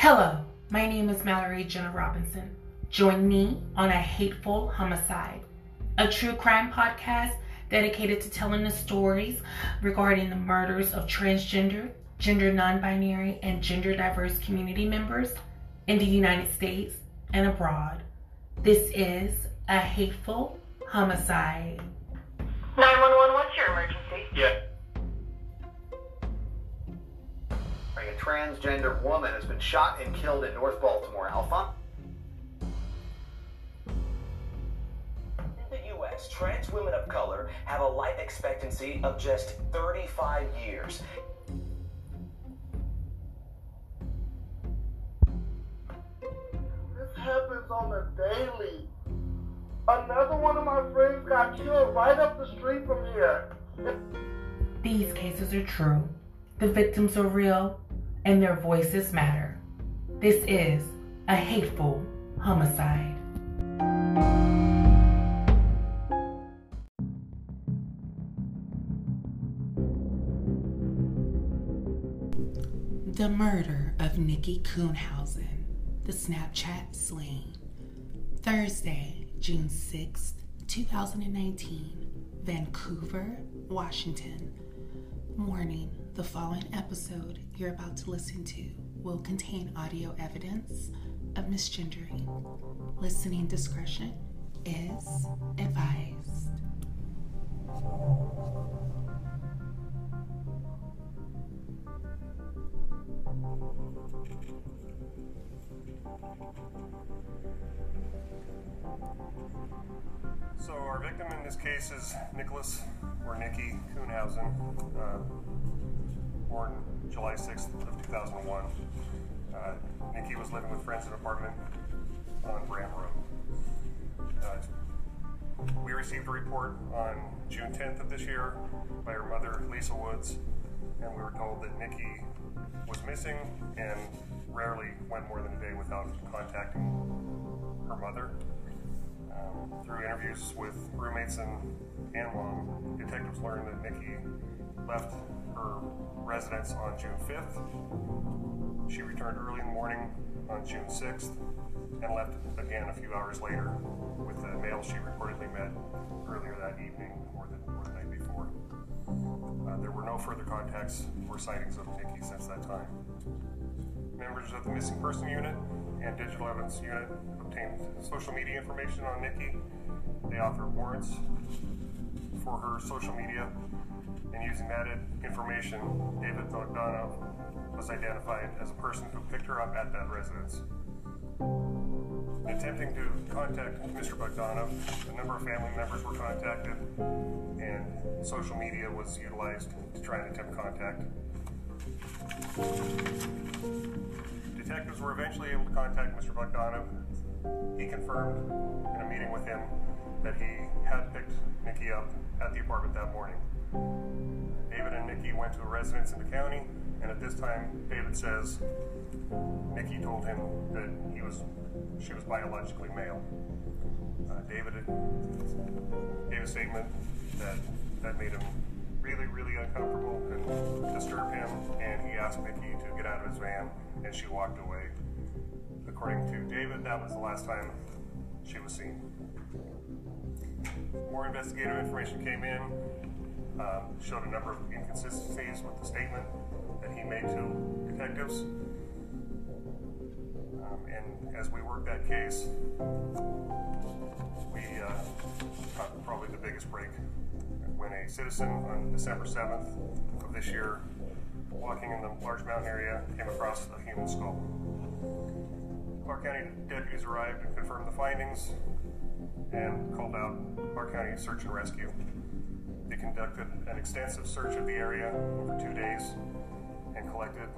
Hello, my name is Mallory Jenna Robinson. Join me on A Hateful Homicide, a true crime podcast dedicated to telling the stories regarding the murders of transgender, gender non binary, and gender diverse community members in the United States and abroad. This is A Hateful Homicide. 911, what's your emergency? Yeah. Transgender woman has been shot and killed in North Baltimore. Alpha? In the U.S., trans women of color have a life expectancy of just 35 years. This happens on a daily. Another one of my friends got killed right up the street from here. These cases are true, the victims are real, and their voices matter. This is a hateful homicide. The murder of Nikki Kuhnhausen, the Snapchat slain. Thursday, June 6th, 2019, Vancouver, Washington. Warning the following episode you're about to listen to will contain audio evidence of misgendering. Listening discretion is advised. So our victim in this case is Nicholas or Nikki Kuhnhausen, uh, born July 6th of 2001. Uh, Nikki was living with friends in an apartment on Graham Road. Uh, we received a report on June 10th of this year by her mother, Lisa Woods, and we were told that Nikki was missing and rarely went more than a day without contacting her mother. Um, through interviews with roommates and, and mom, detectives learned that Nikki left her residence on June 5th. She returned early in the morning on June 6th and left again a few hours later with the male she reportedly met earlier that evening or the, or the night before. Uh, there were no further contacts or sightings of Nikki since that time. Members of the missing person unit and digital evidence unit obtained social media information on Nikki. They authored warrants for her social media, and using that information, David Bogdanov was identified as a person who picked her up at that residence. In attempting to contact Mr. Bogdanov, a number of family members were contacted, and social media was utilized to try and attempt contact. Detectives were eventually able to contact Mr. Bogdanov. He confirmed in a meeting with him that he had picked Nikki up at the apartment that morning. David and Nikki went to a residence in the county, and at this time, David says Nikki told him that he was she was biologically male. Uh, David gave a statement that that made him really, really uncomfortable and disturbed him, and he asked Nikki to get out of his van, and she walked away. According to David, that was the last time she was seen. More investigative information came in, um, showed a number of inconsistencies with the statement that he made to detectives. Um, and as we worked that case, we uh, got probably the biggest break when a citizen on December 7th of this year, walking in the Larch Mountain area, came across a human skull. Clark County deputies arrived and confirmed the findings and called out Clark County Search and Rescue. Conducted an extensive search of the area over two days and collected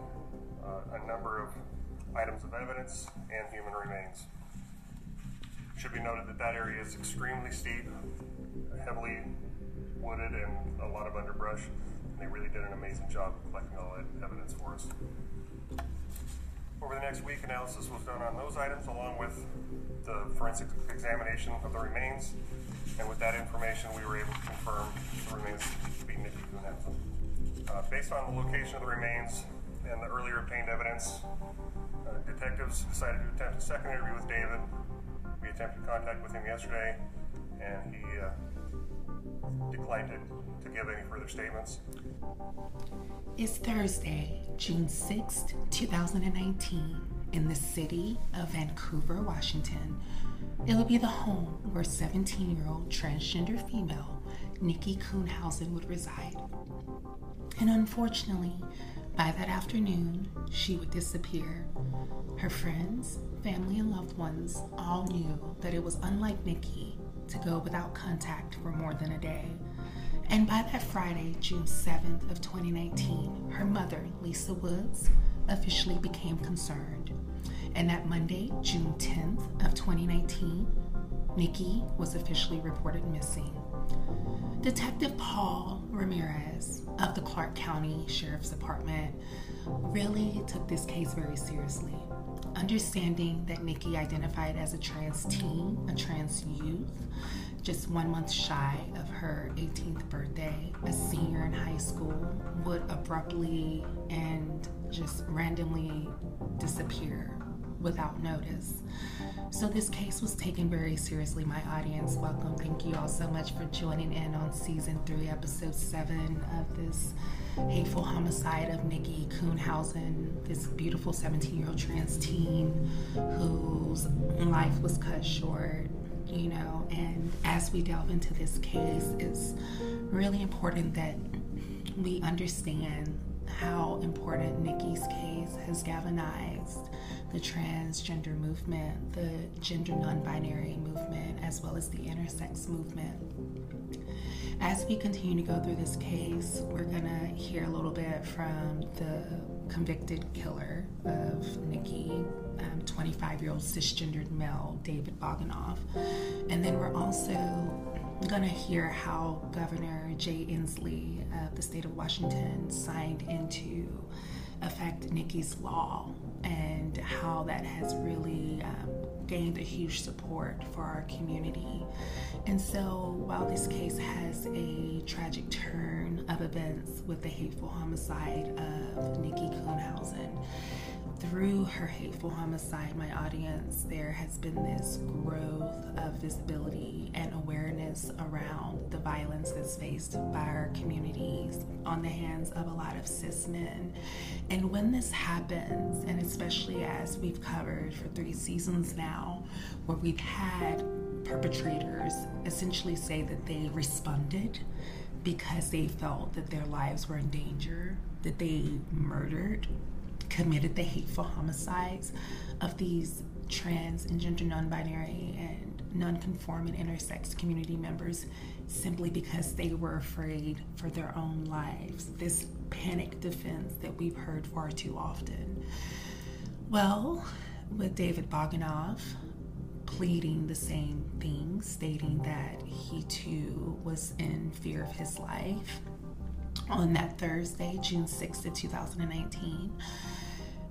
uh, a number of items of evidence and human remains. It should be noted that that area is extremely steep, heavily wooded, and a lot of underbrush. And they really did an amazing job collecting all that evidence for us. Over the next week, analysis was done on those items along with the forensic examination of the remains. And with that information, we were able to confirm the remains to be Nikki Kuhnhausen. Uh, based on the location of the remains and the earlier obtained evidence, Uh, detectives decided to attempt a second interview with David. We attempted contact with him yesterday, and he uh, declined to, to give any further statements. It's Thursday, June 6th, 2019, in the city of Vancouver, Washington. It will be the home where 17 year old transgender female Nikki Kuhnhausen would reside. And unfortunately, by that afternoon, she would disappear. Her friends, family, and loved ones all knew that it was unlike Nikki to go without contact for more than a day. And by that Friday, June 7th of 2019, her mother, Lisa Woods, officially became concerned. And that Monday, June 10th of 2019, Nikki was officially reported missing. Detective Paul Ramirez of the Clark County Sheriff's Department really took this case very seriously. Understanding that Nikki identified as a trans teen, a trans youth, just one month shy of her 18th birthday, a senior in high school, would abruptly and just randomly disappear without notice. So this case was taken very seriously, my audience. Welcome. Thank you all so much for joining in on season three, episode seven of this hateful homicide of Nikki Kuhnhausen, this beautiful 17 year old trans teen whose life was cut short. You know, and as we delve into this case, it's really important that we understand how important Nikki's case has galvanized the transgender movement, the gender non binary movement, as well as the intersex movement. As we continue to go through this case, we're going to hear a little bit from the convicted killer of Nikki, 25 um, year old cisgendered male David Bogdanov. And then we're also going to hear how Governor Jay Inslee of the state of Washington signed into effect Nikki's law and how that has really um, gained a huge support for our community. And so, while this case has a tragic turn of events with the hateful homicide of Nikki Kuhnhausen, through her hateful homicide, my audience, there has been this growth of visibility and awareness around the violence that's faced by our communities on the hands of a lot of cis men. And when this happens, and especially as we've covered for three seasons now, where we've had perpetrators essentially say that they responded because they felt that their lives were in danger, that they murdered committed the hateful homicides of these trans and gender non-binary and non-conforming intersex community members simply because they were afraid for their own lives. This panic defense that we've heard far too often. Well, with David Bogdanov pleading the same thing, stating that he too was in fear of his life on that Thursday, June 6th of 2019.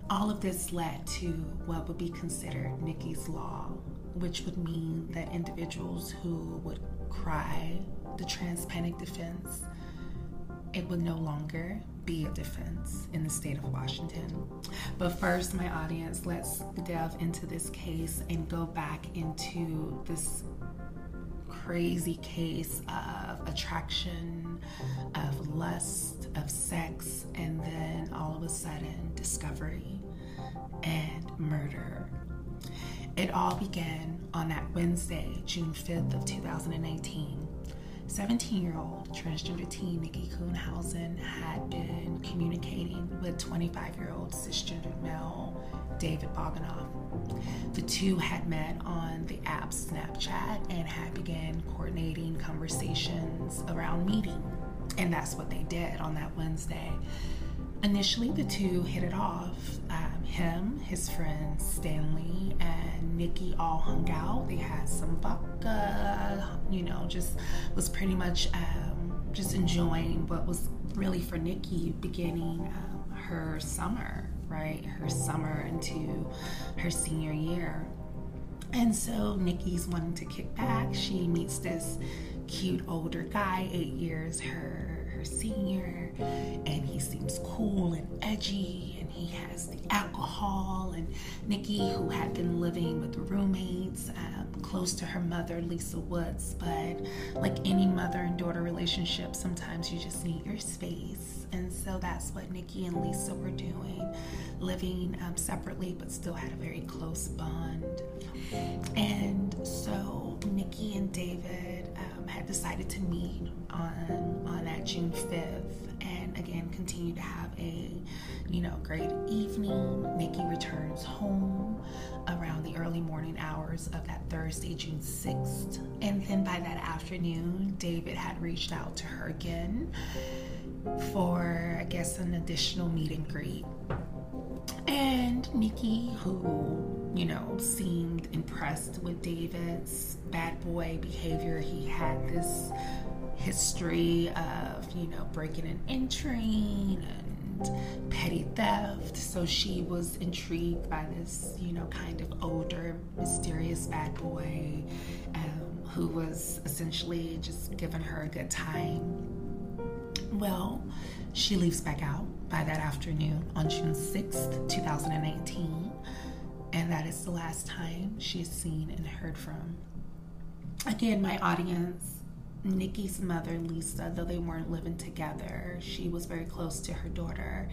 All of this led to what would be considered Nikki's Law, which would mean that individuals who would cry the trans panic defense, it would no longer be a defense in the state of Washington. But first, my audience, let's delve into this case and go back into this crazy case of attraction, of lust, of sex, and then all of a sudden, discovery and murder. It all began on that Wednesday, June 5th of 2019. 17 year old transgender teen Nikki Kuhnhausen had been communicating with 25 year old cisgender male David Bogdanov. The two had met on the app Snapchat and had began coordinating conversations around meeting. And that's what they did on that Wednesday. Initially, the two hit it off. Um, him, his friend Stanley, and Nikki all hung out. They had some vodka, you know, just was pretty much um, just enjoying what was really for Nikki beginning um, her summer, right? Her summer into her senior year. And so Nikki's wanting to kick back. She meets this cute older guy, eight years her her senior, and he seems cool and edgy, he has the alcohol. And Nikki, who had been living with roommates um, close to her mother, Lisa Woods, but like any mother and daughter relationship, sometimes you just need your space. And so that's what Nikki and Lisa were doing, living um, separately but still had a very close bond. And so Nikki and David um, had decided to meet on on that June 5th and again continue to have a you know great evening. Nikki returns home around the early morning hours of that Thursday, June 6th. And then by that afternoon, David had reached out to her again for I guess an additional meet and greet. And Nikki, who, you know, seemed impressed with David's bad boy behavior, he had this history of, you know, breaking and entering and petty theft. So she was intrigued by this, you know, kind of older, mysterious bad boy um, who was essentially just giving her a good time. Well, she leaves back out by that afternoon on June 6th, 2019, and that is the last time she is seen and heard from. Again, my audience, Nikki's mother, Lisa, though they weren't living together, she was very close to her daughter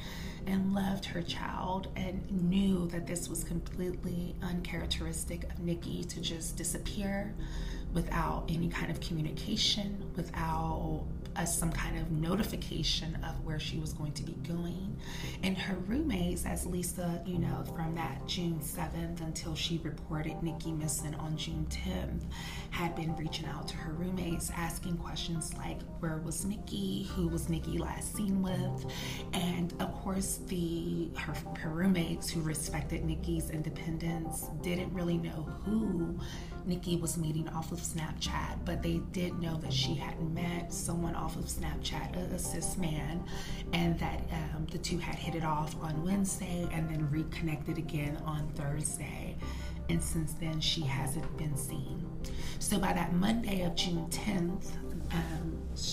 and loved her child and knew that this was completely uncharacteristic of Nikki to just disappear without any kind of communication, without us some kind of notification of where she was going to be going. And her roommates, as Lisa, you know, from that June 7th until she reported Nikki missing on June 10th, had been reaching out to her roommates, asking questions like, Where was Nikki? Who was Nikki last seen with? And of course, the her, her roommates who respected Nikki's independence didn't really know who Nikki was meeting off of Snapchat, but they did know that she had met someone off of Snapchat, a, a cis man, and that um, the two had hit it off on Wednesday and then reconnected again on Thursday. And since then, she hasn't been seen. So by that Monday of June 10th, um,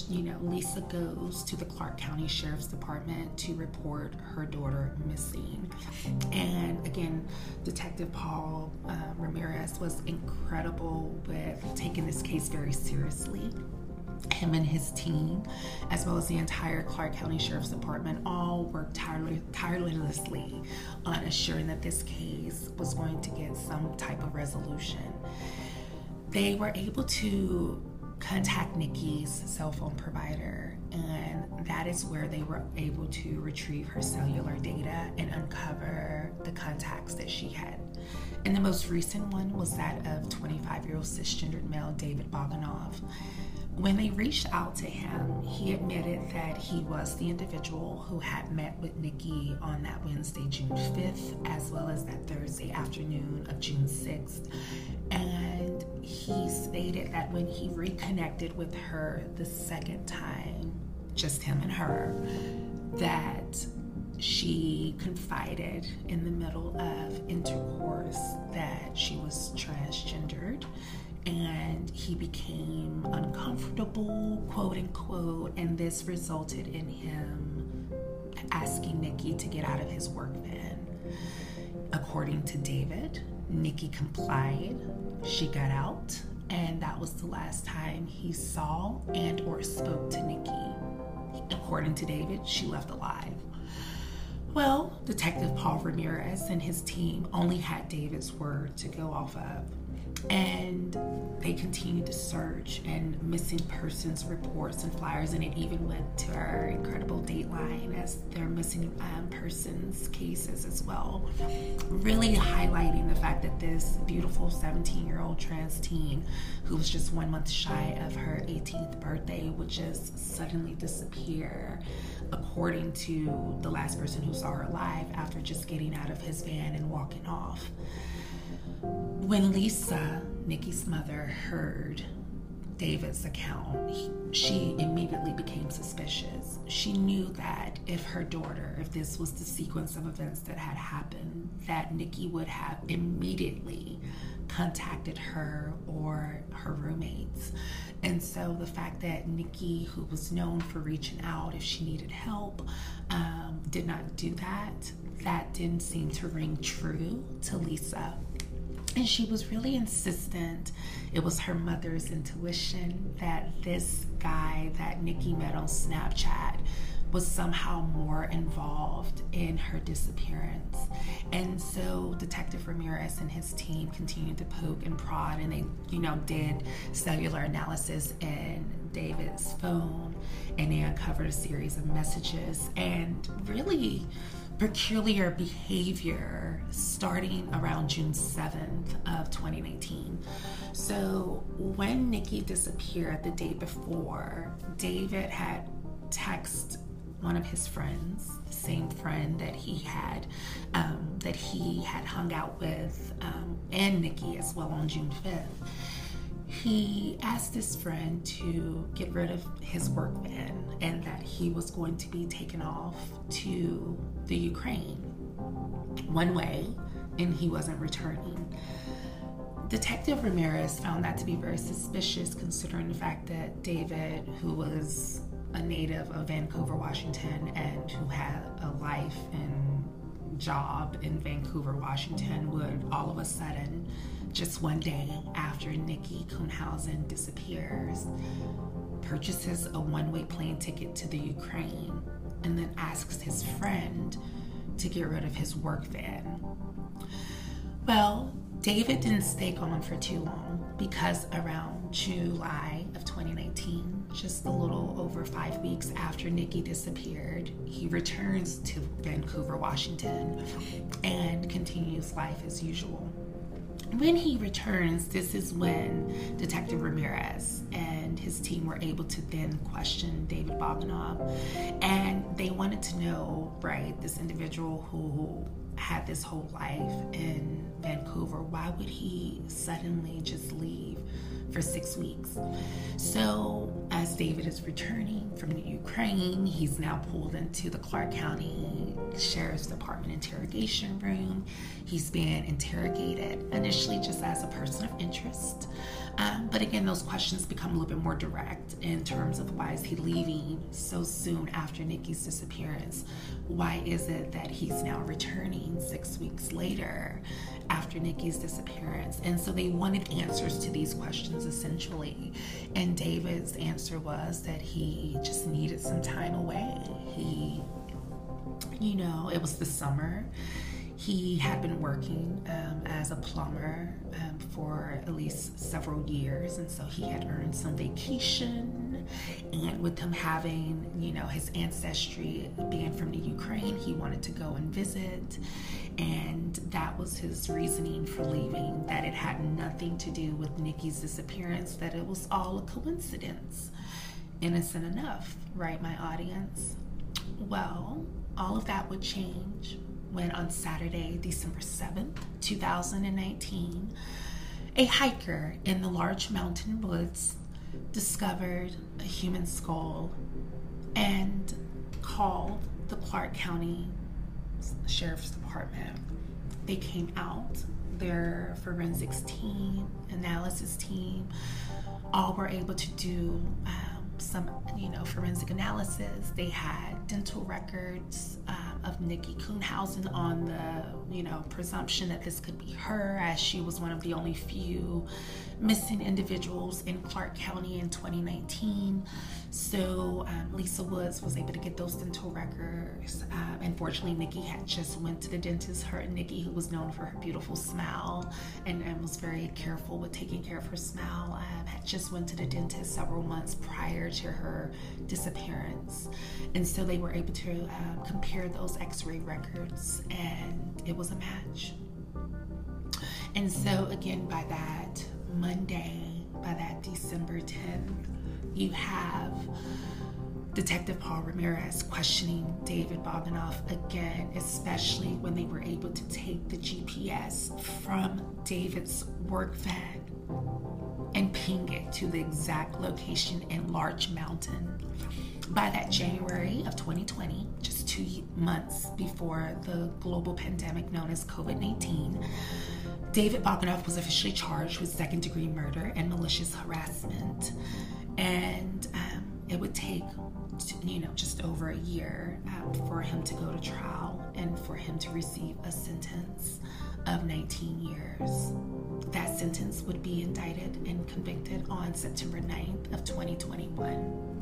you know, Lisa goes to the Clark County Sheriff's Department to report her daughter missing. And again, Detective Paul uh, Ramirez was incredible with taking this case very seriously him and his team, as well as the entire Clark County Sheriff's Department, all worked tirelessly on assuring that this case was going to get some type of resolution. They were able to contact Nikki's cell phone provider, and that is where they were able to retrieve her cellular data and uncover the contacts that she had. And the most recent one was that of 25 year old cisgendered male David Bogdanov. When they reached out to him, he admitted that he was the individual who had met with Nikki on that Wednesday, June 5th, as well as that Thursday afternoon of June 6th. And he stated that when he reconnected with her the second time, just him and her, that she confided in the middle of intercourse that she was transgendered and he became uncomfortable, quote unquote, and this resulted in him asking Nikki to get out of his work van. According to David, Nikki complied. She got out, and that was the last time he saw and or spoke to Nikki. According to David, she left alive. Well, Detective Paul Ramirez and his team only had David's word to go off of and they continued to search and missing persons reports and flyers. And it even went to our incredible dateline as their missing um, persons cases as well. Really highlighting the fact that this beautiful 17 year old trans teen who was just one month shy of her 18th birthday would just suddenly disappear according to the last person who saw her alive after just getting out of his van and walking off when Lisa, Nikki's mother, heard David's account, he, she immediately became suspicious. She knew that if her daughter, if this was the sequence of events that had happened, that Nikki would have immediately contacted her or her roommates. And so the fact that Nikki, who was known for reaching out if she needed help, um, did not do that, that didn't seem to ring true to Lisa. And she was really insistent. It was her mother's intuition that this guy that Nikki met on Snapchat was somehow more involved in her disappearance. And so Detective Ramirez and his team continued to poke and prod and they, you know, did cellular analysis in David's phone and they uncovered a series of messages and really peculiar behavior starting around June 7th of 2019. So when Nikki disappeared the day before, David had texted one of his friends, the same friend that he had um, that he had hung out with, um, and Nikki as well on June 5th. He asked his friend to get rid of his work van and that he was going to be taken off to the Ukraine one way and he wasn't returning. Detective Ramirez found that to be very suspicious considering the fact that David, who was a native of Vancouver, Washington, and who had a life and job in Vancouver, Washington, would all of a sudden, just one day after Nikki Kuhnhausen disappears, purchases a one way plane ticket to the Ukraine and then asks his friend to get rid of his work van. Well, David didn't stay gone for too long because around July of 2019, just a little over five weeks after Nikki disappeared, he returns to Vancouver, Washington, and continues life as usual. When he returns, this is when Detective Ramirez and his team were able to then question David Bogdanov. And they wanted to know, right, this individual who had this whole life in Vancouver, why would he suddenly just leave for six weeks? So, as David is returning from the Ukraine, he's now pulled into the Clark County Sheriff's Department interrogation room. He's being interrogated initially just as a person of interest. Um, but again, those questions become a little bit more direct in terms of why is he leaving so soon after Nikki's disappearance? Why is it that he's now returning six weeks later after Nikki's disappearance? And so they wanted answers to these questions essentially. And David's answer was that he just needed some time away. He, you know, it was the summer he had been working um, as a plumber um, for at least several years, and so he had earned some vacation. And with him having, you know, his ancestry being from the Ukraine, he wanted to go and visit. And that was his reasoning for leaving, that it had nothing to do with Nikki's disappearance, that it was all a coincidence. Innocent enough, right, my audience? Well, all of that would change when on Saturday, December 7th, 2019, a hiker in the Larch Mountain woods discovered a human skull and called the Clark County Sheriff's Department. They came out, their forensics team, analysis team, all were able to do um, some, you know, forensic analysis. They had dental records. Um, of Nikki Kuhnhausen on the, you know, presumption that this could be her, as she was one of the only few missing individuals in Clark County in 2019. So um, Lisa Woods was able to get those dental records. Um, unfortunately, Nikki had just went to the dentist. Her Nikki, who was known for her beautiful smile and, and was very careful with taking care of her smile, um, had just went to the dentist several months prior to her disappearance. And so they were able to uh, compare those X-ray records, and it was a match. And so again, by that Monday, by that December 10th, you have Detective Paul Ramirez questioning David Bogdanov again, especially when they were able to take the GPS from David's work van and ping it to the exact location in Larch Mountain. By that January of 2020, just two months before the global pandemic known as COVID 19, David Bogdanov was officially charged with second degree murder and malicious harassment. And um, it would take, you know, just over a year um, for him to go to trial and for him to receive a sentence of 19 years. That sentence would be indicted and convicted on September 9th of 2021.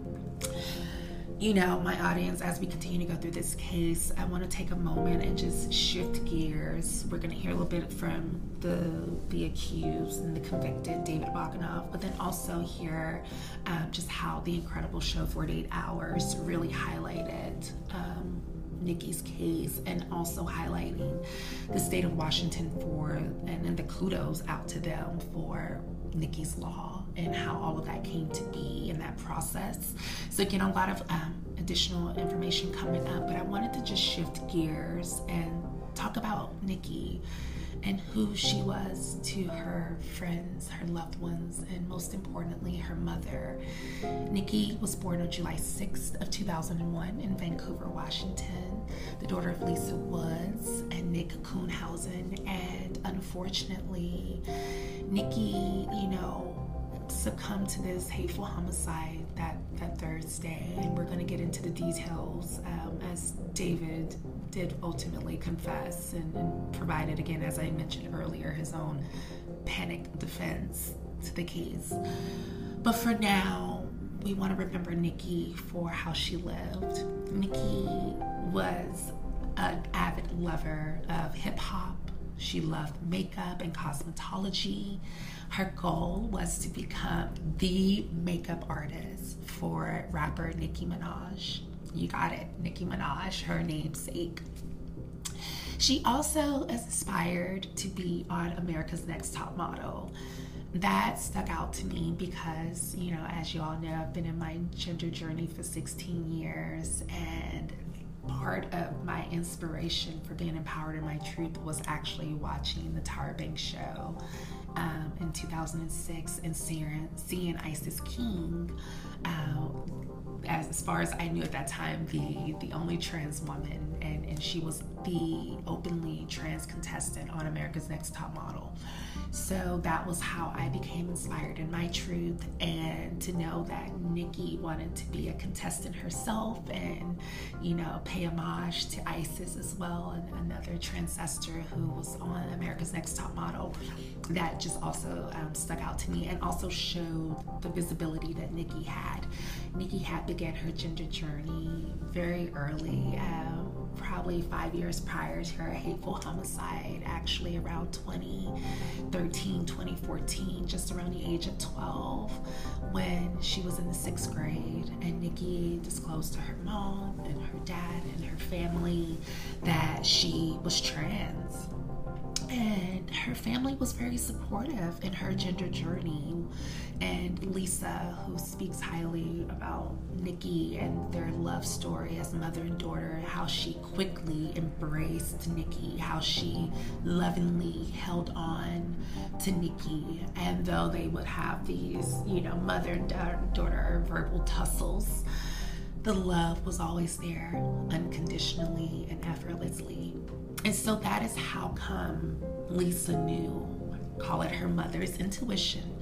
You know, my audience, as we continue to go through this case, I want to take a moment and just shift gears. We're going to hear a little bit from the the accused and the convicted David Bogdanov, but then also hear um, just how the incredible show 48 Hours really highlighted um, Nikki's case and also highlighting the state of Washington for and, and the kudos out to them for Nikki's law and how all of that came to be in that process. So again, a lot of um, additional information coming up, but I wanted to just shift gears and talk about Nikki and who she was to her friends, her loved ones, and most importantly, her mother. Nikki was born on July 6th of 2001 in Vancouver, Washington, the daughter of Lisa Woods and Nick Kuhnhausen. And unfortunately, Nikki, you know, succumbed to this hateful homicide that, that Thursday. And we're going to get into the details um, as David did ultimately confess and, and provided, again, as I mentioned earlier, his own panic defense to the case. But for now, we want to remember Nikki for how she lived. Nikki was an avid lover of hip hop. She loved makeup and cosmetology. Her goal was to become the makeup artist for rapper Nicki Minaj. You got it, Nicki Minaj, her namesake. She also aspired to be on America's Next Top Model. That stuck out to me because, you know, as you all know, I've been in my gender journey for 16 years, and part of my inspiration for being empowered in my truth was actually watching the Tyra Banks show um, in 2006 and seeing, Isis King. Uh, as, as far as I knew at that time, the the only trans woman, and, and she was the openly trans contestant on America's Next Top Model. So that was how I became inspired in my truth, and to know that Nikki wanted to be a contestant herself, and you know, pay homage to Isis as well, and another transester who was on America's Next Top Model. That just also um, stuck out to me, and also showed the visibility that Nikki had. Nikki had began her gender journey very early. Um, probably five years prior to her hateful homicide, actually around 2013, 2014, just around the age of 12, when she was in the sixth grade. And Nikki disclosed to her mom and her dad and her family that she was trans her family was very supportive in her gender journey. And Lisa, who speaks highly about Nikki and their love story as mother and daughter, how she quickly embraced Nikki, how she lovingly held on to Nikki. And though they would have these, you know, mother and daughter verbal tussles, the love was always there unconditionally and effortlessly. And so that is how come Lisa knew, call it her mother's intuition,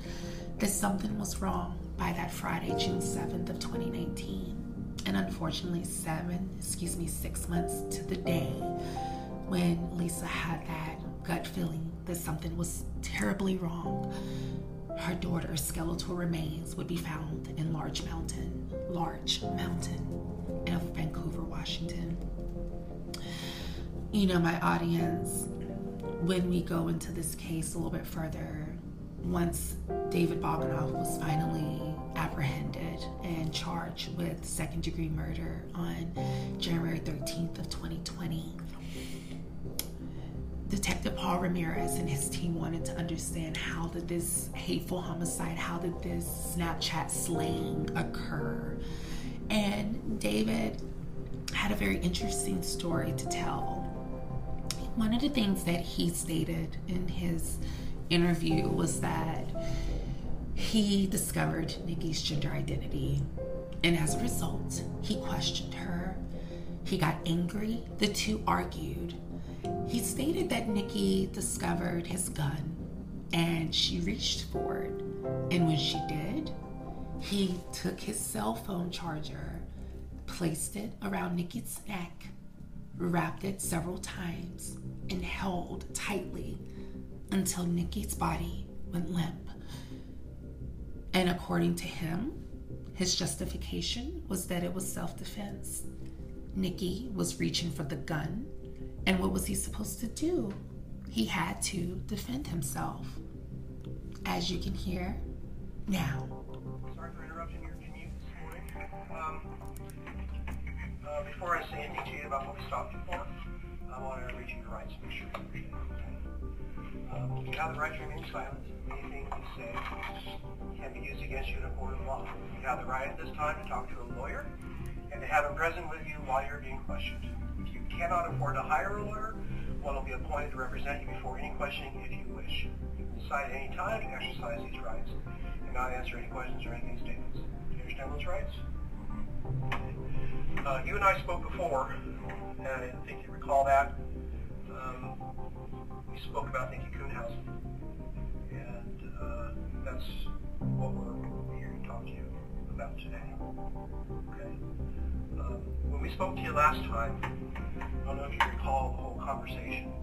that something was wrong by that Friday, June 7th of 2019. And unfortunately, seven, excuse me, six months to the day when Lisa had that gut feeling that something was terribly wrong, her daughter's skeletal remains would be found in Larch Mountain, Larch Mountain of Vancouver, Washington you know, my audience, when we go into this case a little bit further, once David Bogdanov was finally apprehended and charged with second degree murder on January 13th of 2020, Detective Paul Ramirez and his team wanted to understand how did this hateful homicide, how did this Snapchat slaying occur? And David had a very interesting story to tell one of the things that he stated in his interview was that he discovered Nikki's gender identity And as a result, he questioned her. He got angry. The two argued. He stated that Nikki discovered his gun and she reached for it. And when she did, he took his cell phone charger, placed it around Nikki's neck, wrapped it several times, and held tightly until Nikki's body went limp. And according to him, his justification was that it was self defense. Nikki was reaching for the gun, and what was he supposed to do? He had to defend himself. As you can hear now. Sorry for interrupting your commute this morning. Um, uh, before I say anything to you about what we stopped you for, I want to read you your rights. Make sure you understand. Okay? Um, you have the right to remain silent. Anything you say can be used against you in a court of law. You have the right at this time to talk to a lawyer and to have him present with you while you're being questioned. If you cannot afford to hire a lawyer, one will be appointed to represent you before any questioning if you wish. You can decide at any time to exercise these rights and not answer any questions or any statements. Do you understand those rights? Uh, you and I spoke before, and I think you recall that. Um, we spoke about Nikki Kuhnhausen, and uh, that's what we're here to talk to you about today. Okay. Um, when we spoke to you last time, I don't know if you recall the whole conversation,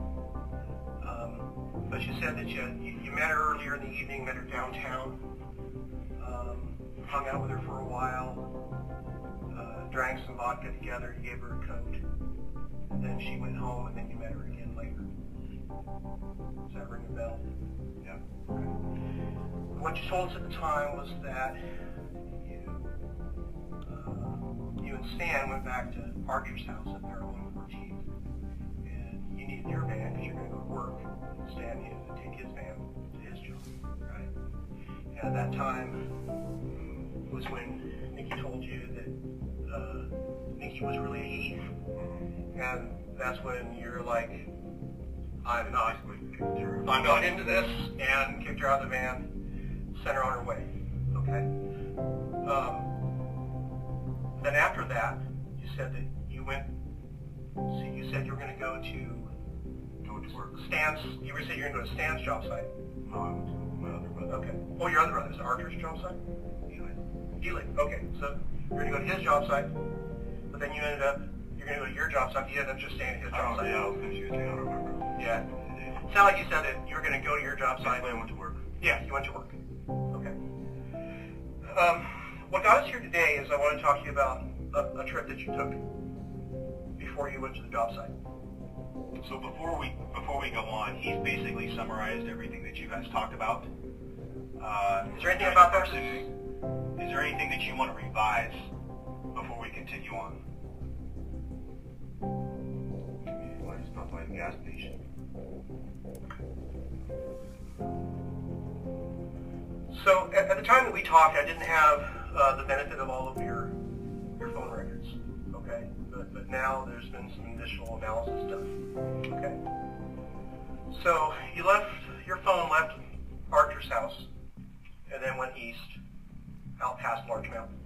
um, but you said that you, you, you met her earlier in the evening, met her downtown, um, hung out with her for a while, uh, drank some vodka together, you gave her a coat, and then she went home, and then you met her again later. Does that ring a bell? Yeah. Okay. What you told us at the time was that you, uh, you and Stan went back to Archer's house at Parallel 14, and you needed your van because you're going to go to work. And Stan needed to take his van to his job, right? And at that time was when Nikki told you that uh, Nikki was really a he, and that's when you're like, I'm not, I'm not into this, and kicked her out of the van, sent her on her way. Okay. Um, then after that, you said that you went. See, you said you were going to go to go to work. Stan's. You were saying you're going to go to Stan's job site. No, I went to my other brother. Okay. Oh, your other brother is it Archer's job site. Ely. Ely. Okay. So you're going to go to his job site, but then you ended up. You're going to go to your job site. You ended up just staying at his job site. Yeah, I was. I don't remember. Yeah. It sounded like you said that you were going to go to your job site. I went to work. Yeah, you went to work. Okay. Um, what got us here today is I want to talk to you about a, a trip that you took before you went to the job site. So before we before we go on, he's basically summarized everything that you guys talked about. Uh, Is there anything about that? Is there anything that you want to revise before we continue on? Why is not by the gas station? So at, at the time that we talked, I didn't have uh, the benefit of all of your your phone records. Okay, but, but now there's been some additional analysis done. Okay. So you left your phone left Archer's house, and then went east, out past Larch Mountain.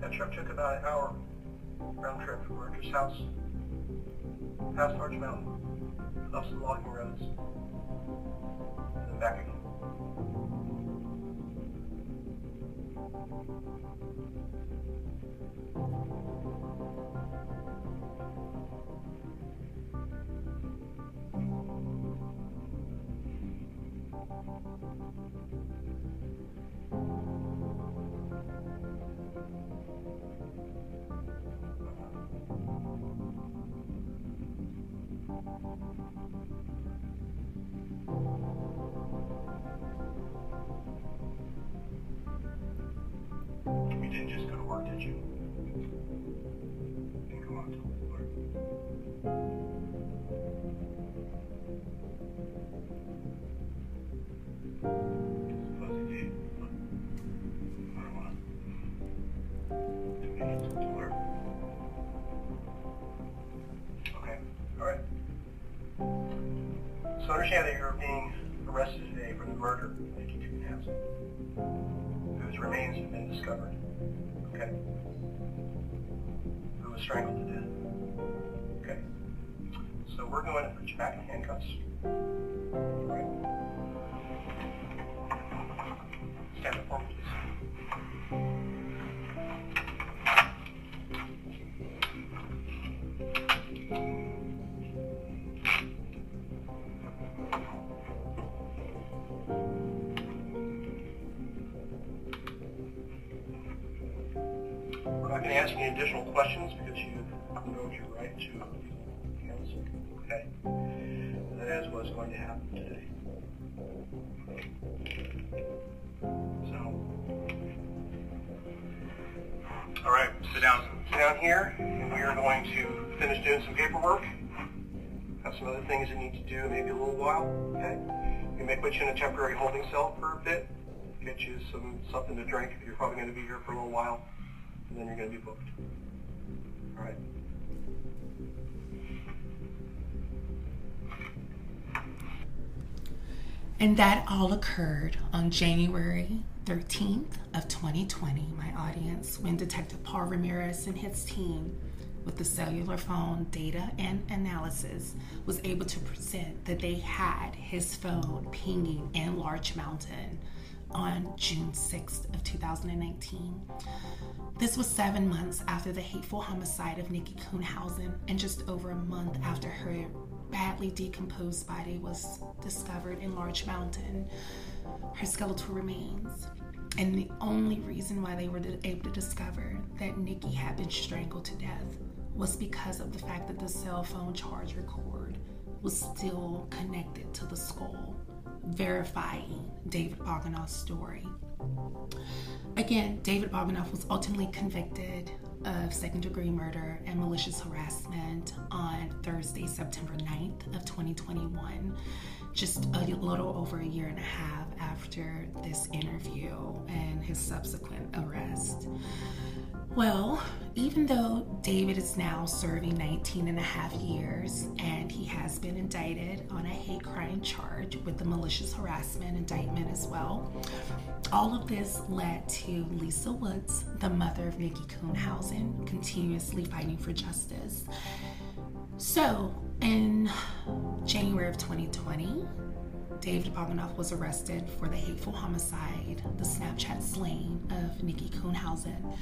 That trip took about an hour. Round trip from Archer's house, past Larch Mountain, up some logging roads, and then back again. You didn't just go to work, did you? Didn't go to work. You. I don't want to to work. Okay, all right. So understand that you're being arrested today for the murder of Nikki Kuhnhausen whose remains have been discovered. Okay. Who was strangled to death. Okay. So we're going to put you back in handcuffs. Stand up going to ask any additional questions because you know your right to counsel. Okay? That is what's going to happen today. So, all right, sit down. Sit down here, and we are going to finish doing some paperwork. Have some other things you need to do, maybe a little while. Okay? We may put you in a temporary holding cell for a bit. Get you some something to drink. You're probably going to be here for a little while and then you're going to be booked. All right. And that all occurred on January 13th of 2020, my audience, when Detective Paul Ramirez and his team with the cellular phone data and analysis was able to present that they had his phone pinging in Larch Mountain on June 6th of 2019. This was seven months after the hateful homicide of Nikki Kuhnhausen and just over a month after her badly decomposed body was discovered in Larch Mountain. Her skeletal remains. And the only reason why they were able to discover that Nikki had been strangled to death was because of the fact that the cell phone charger cord was still connected to the skull, verifying David Bogdanov's story. Again, David Bogdanov was ultimately convicted of second degree murder and malicious harassment on Thursday, September 9th of 2021, just a little over a year and a half after this interview and his subsequent arrest. Well, even though David is now serving 19 and a half years and he has been indicted on a hate crime charge with the malicious harassment indictment as well, all of this led to Lisa Woods, the mother of Nikki Kuhnhausen, continuously fighting for justice. So, in January of 2020, David Bogdanov was arrested for the hateful homicide, the Snapchat slaying of Nikki Kuhnhausen.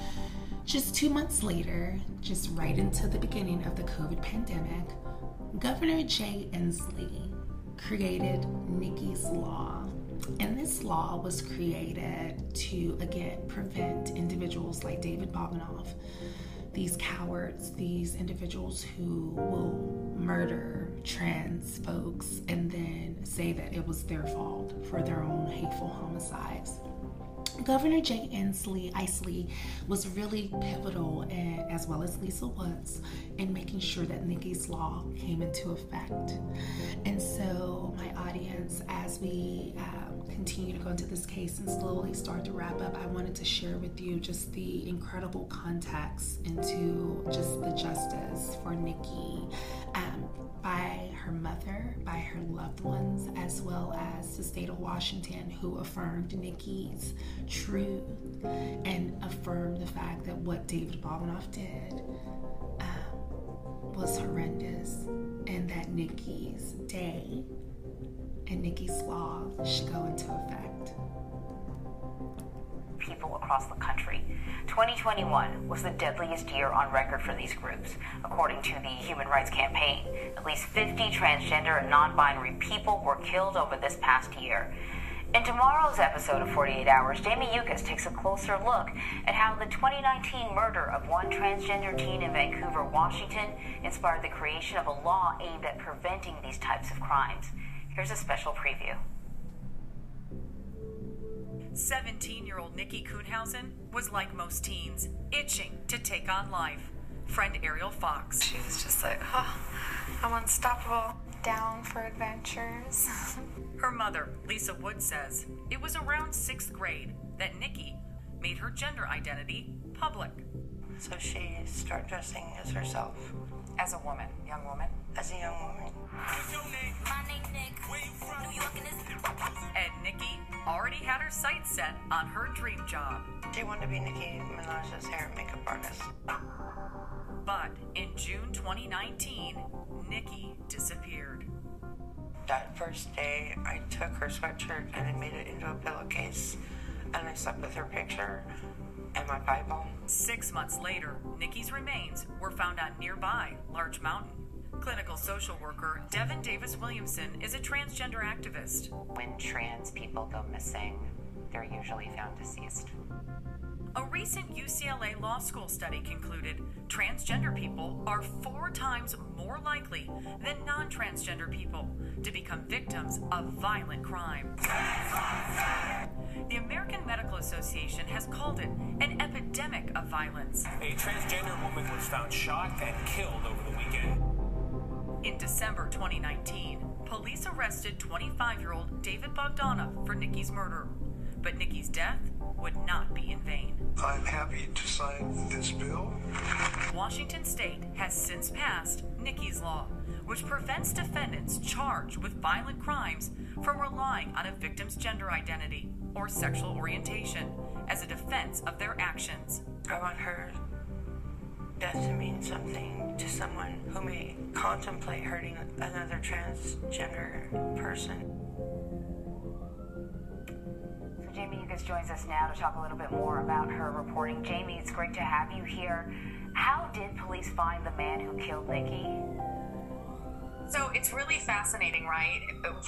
Just two months later, just right into the beginning of the COVID pandemic, Governor Jay Inslee created Nikki's Law. And this law was created to, again, prevent individuals like David Bogdanov, these cowards, these individuals who will murder trans folks and then say that it was their fault for their own hateful homicides. Governor Jay Inslee, Isley was really pivotal, in, as well as Lisa Woods, in making sure that Nikki's Law came into effect. And so, my audience, as we um, continue to go into this case and slowly start to wrap up, I wanted to share with you just the incredible context into just the justice for Nikki. Um, by her mother, by her loved ones, as well as the state of Washington, who affirmed Nikki's truth and affirmed the fact that what David Bogdanov did um, was horrendous and that Nikki's day and Nikki's Law should go into effect. People across the country. 2021 was the deadliest year on record for these groups. According to the Human Rights Campaign, at least 50 transgender and non binary people were killed over this past year. In tomorrow's episode of 48 Hours, Jamie Yuccas takes a closer look at how the 2019 murder of one transgender teen in Vancouver, Washington, inspired the creation of a law aimed at preventing these types of crimes. Here's a special preview. 17 year old Nikki Kuhnhausen was like most teens, itching to take on life. Friend Ariel Fox. She was just like, oh, I'm unstoppable. Down for adventures. Her mother, Lisa Wood, says it was around sixth grade that Nikki made her gender identity public. So she started dressing as herself. As a woman, young woman? As a young woman. And Nikki already had her sights set on her dream job. She wanted to be Nicki Minaj's hair and makeup artist. But in June 2019, Nikki disappeared. That first day, I took her sweatshirt and I made it into a pillowcase, and I slept with her picture and my Bible. Six months later, Nikki's remains were found on nearby Larch Mountain. Clinical social worker Devin Davis Williamson is a transgender activist. When trans people go missing, they're usually found deceased. A recent UCLA Law School study concluded transgender people are four times more likely than non transgender people to become victims of violent crime. The American Medical Association has called it an epidemic of violence. A transgender woman was found shot and killed over the weekend. In December 2019, police arrested 25 year old David Bogdanov for Nikki's murder. But Nikki's death would not be in vain. I'm happy to sign this bill. Washington state has since passed Nikki's Law, which prevents defendants charged with violent crimes from relying on a victim's gender identity or sexual orientation as a defense of their actions. I want her death to mean something to someone who may contemplate hurting another transgender person. Jamie Yuccas joins us now to talk a little bit more about her reporting. Jamie, it's great to have you here. How did police find the man who killed Nikki? So it's really fascinating, right?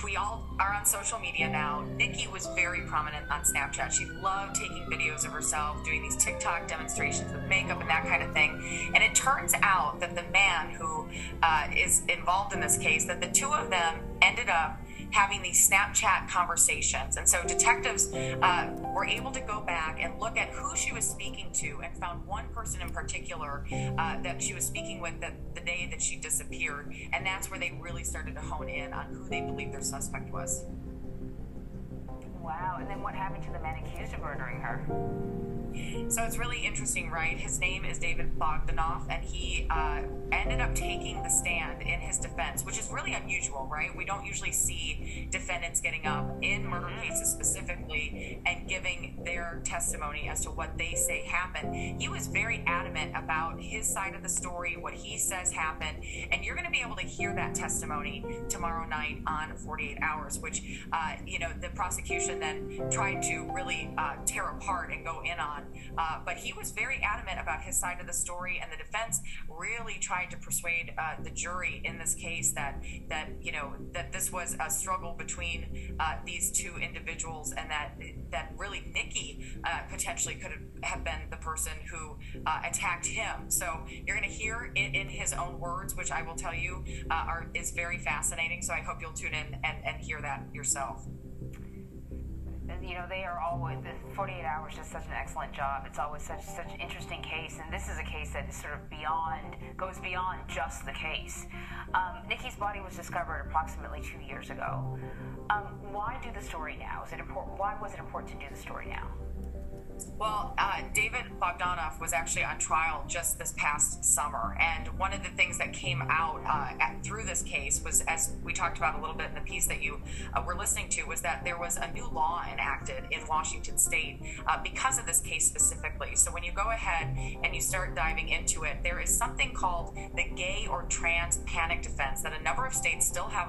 We all are on social media now, Nikki was very prominent on Snapchat. She loved taking videos of herself, doing these TikTok demonstrations with makeup and that kind of thing. And it turns out that the man who uh, is involved in this case, that the two of them ended up having these Snapchat conversations. And so detectives uh, were able to go back and look at who she was speaking to and found one person in particular uh, that she was speaking with the, the day that she disappeared. And that's where they really started to hone in on who they believed their suspect was. Wow. And then what happened to the man accused of murdering her? So it's really interesting, right? His name is David Bogdanov, and he uh, ended up taking the stand in his defense, which is really unusual, right? We don't usually see defendants getting up in murder cases specifically and giving their testimony as to what they say happened. He was very adamant about his side of the story, what he says happened, and you're going to be able to hear that testimony tomorrow night on 48 Hours, which, uh, you know, the prosecution then tried to really uh, tear apart and go in on. Uh, but he was very adamant about his side of the story, and the defense really tried to persuade uh, the jury in this case that that you know that this was a struggle between uh, these two individuals, and that that really Nikki uh, potentially could have been the person who uh, attacked him. So you're going to hear it in his own words, which I will tell you are is very fascinating. So I hope you'll tune in and, and hear that yourself you know, they are always, the 48 Hours does such an excellent job. It's always such such an interesting case, and this is a case that is sort of beyond, goes beyond just the case. Um, Nikki's body was discovered approximately two years ago. Um, why do the story now? Is it important? Why was it important to do the story now? Well, uh, David Bogdanov was actually on trial just this past summer, and one of the things that came out uh, at, through this case was, as we talked about a little bit in the piece that you uh, were listening to, was that there was a new law enacted in Washington state uh, because of this case specifically. So when you go ahead and you start diving into it, there is something called the gay or trans panic defense that a number of states still have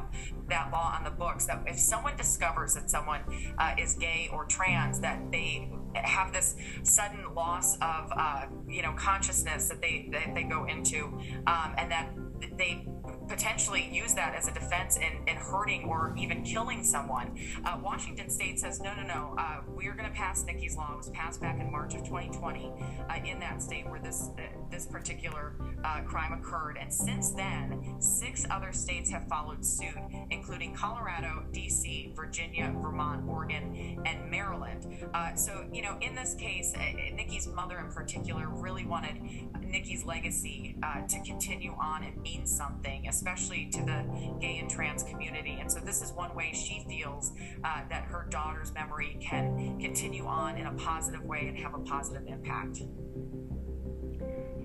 that law on the books that if someone discovers that someone uh, is gay or trans, that they have this sudden loss of uh, you know consciousness that they that they go into, um, and that they potentially use that as a defense in, in hurting or even killing someone. Uh, Washington State says, no, no, no, uh, we are going to pass Nikki's law. It was passed back in March of 2020 uh, in that state where this uh, this particular uh, crime occurred. And since then, six other states have followed suit, including Colorado, D.C., Virginia, Vermont, Oregon, and Maryland. Uh, so, you know, in this case, Nikki's mother in particular really wanted Nikki's legacy to continue on and mean something, especially to the gay and trans community. And so this is one way she feels uh, that her daughter's memory can continue on in a positive way and have a positive impact.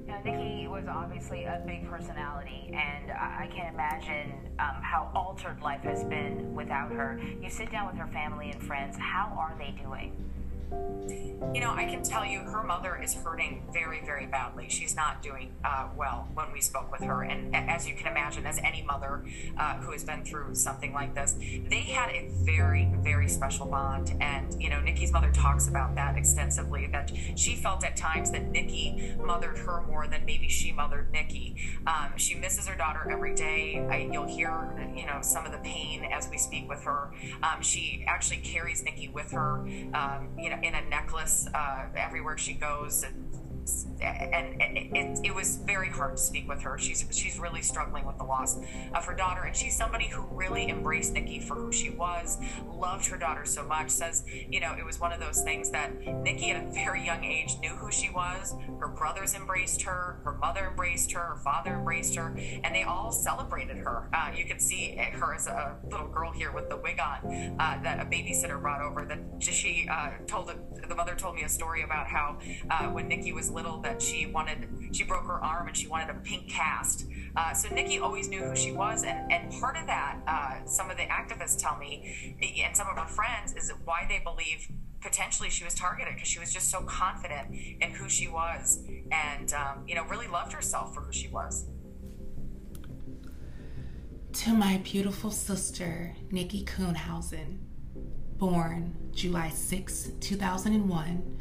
Now, Nikki was obviously a big personality, and I can't imagine um, how altered life has been without her. You sit down with her family and friends. How are they doing? You know, I can tell you her mother is hurting very, very badly. She's not doing uh, well when we spoke with her. And as you can imagine, as any mother uh, who has been through something like this, they had a very, very special bond. And, you know, Nikki's mother talks about that extensively, that she felt at times that Nikki mothered her more than maybe she mothered Nikki. Um, she misses her daughter every day. I, you'll hear, you know, some of the pain as we speak with her. Um, she actually carries Nikki with her, um, you know, in a necklace uh, everywhere she goes. And and, it, it, was very hard to speak with her. She's she's really struggling with the loss of her daughter, and she's somebody who really embraced Nikki for who she was, loved her daughter so much. Says you know it was one of those things that Nikki at a very young age knew who she was. Her brothers embraced her, her mother embraced her, her father embraced her, and they all celebrated her. Uh, you can see her as a little girl here with the wig on uh, that a babysitter brought over. That she uh, told the mother told me a story about how uh, when Nikki was little that she wanted she broke her arm and she wanted a pink cast. Uh, so nikki always knew who she was and, and part of that uh, some of the activists tell me and some of her friends is why they believe potentially she was targeted because she was just so confident in who she was and um, you know really loved herself for who she was. To my beautiful sister nikki kuhnhausen born july 6 2001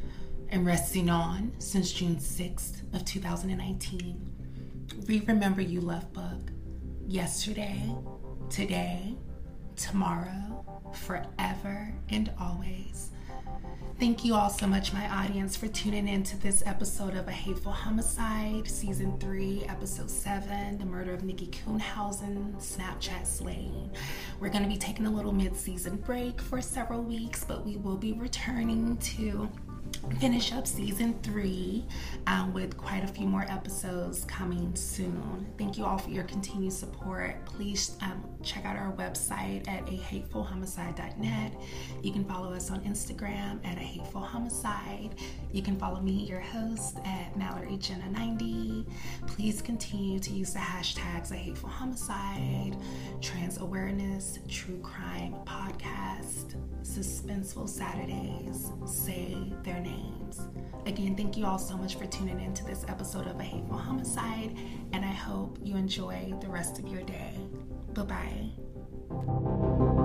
and resting on since June 6th of 2019. We remember you, Love Book. Yesterday, today, tomorrow, forever, and always. Thank you all so much, my audience, for tuning in to this episode of A Hateful Homicide, Season 3, Episode 7, The Murder of Nikki Kuhnhausen, Snapchat Slaying. We're going to be taking a little mid season break for several weeks, but we will be returning to finish up season three um, with quite a few more episodes coming soon. Thank you all for your continued support. Please um, check out our website at a hatefulhomicide.net. You can follow us on Instagram at a hateful homicide. You can follow me, your host, at Mallory Jenna 90. Please continue to use the hashtags a hateful homicide, trans awareness, true crime podcast, suspenseful Saturdays, say their names. Again, thank you all so much for tuning in to this episode of A Hateful Homicide, and I hope you enjoy the rest of your day. Bye bye.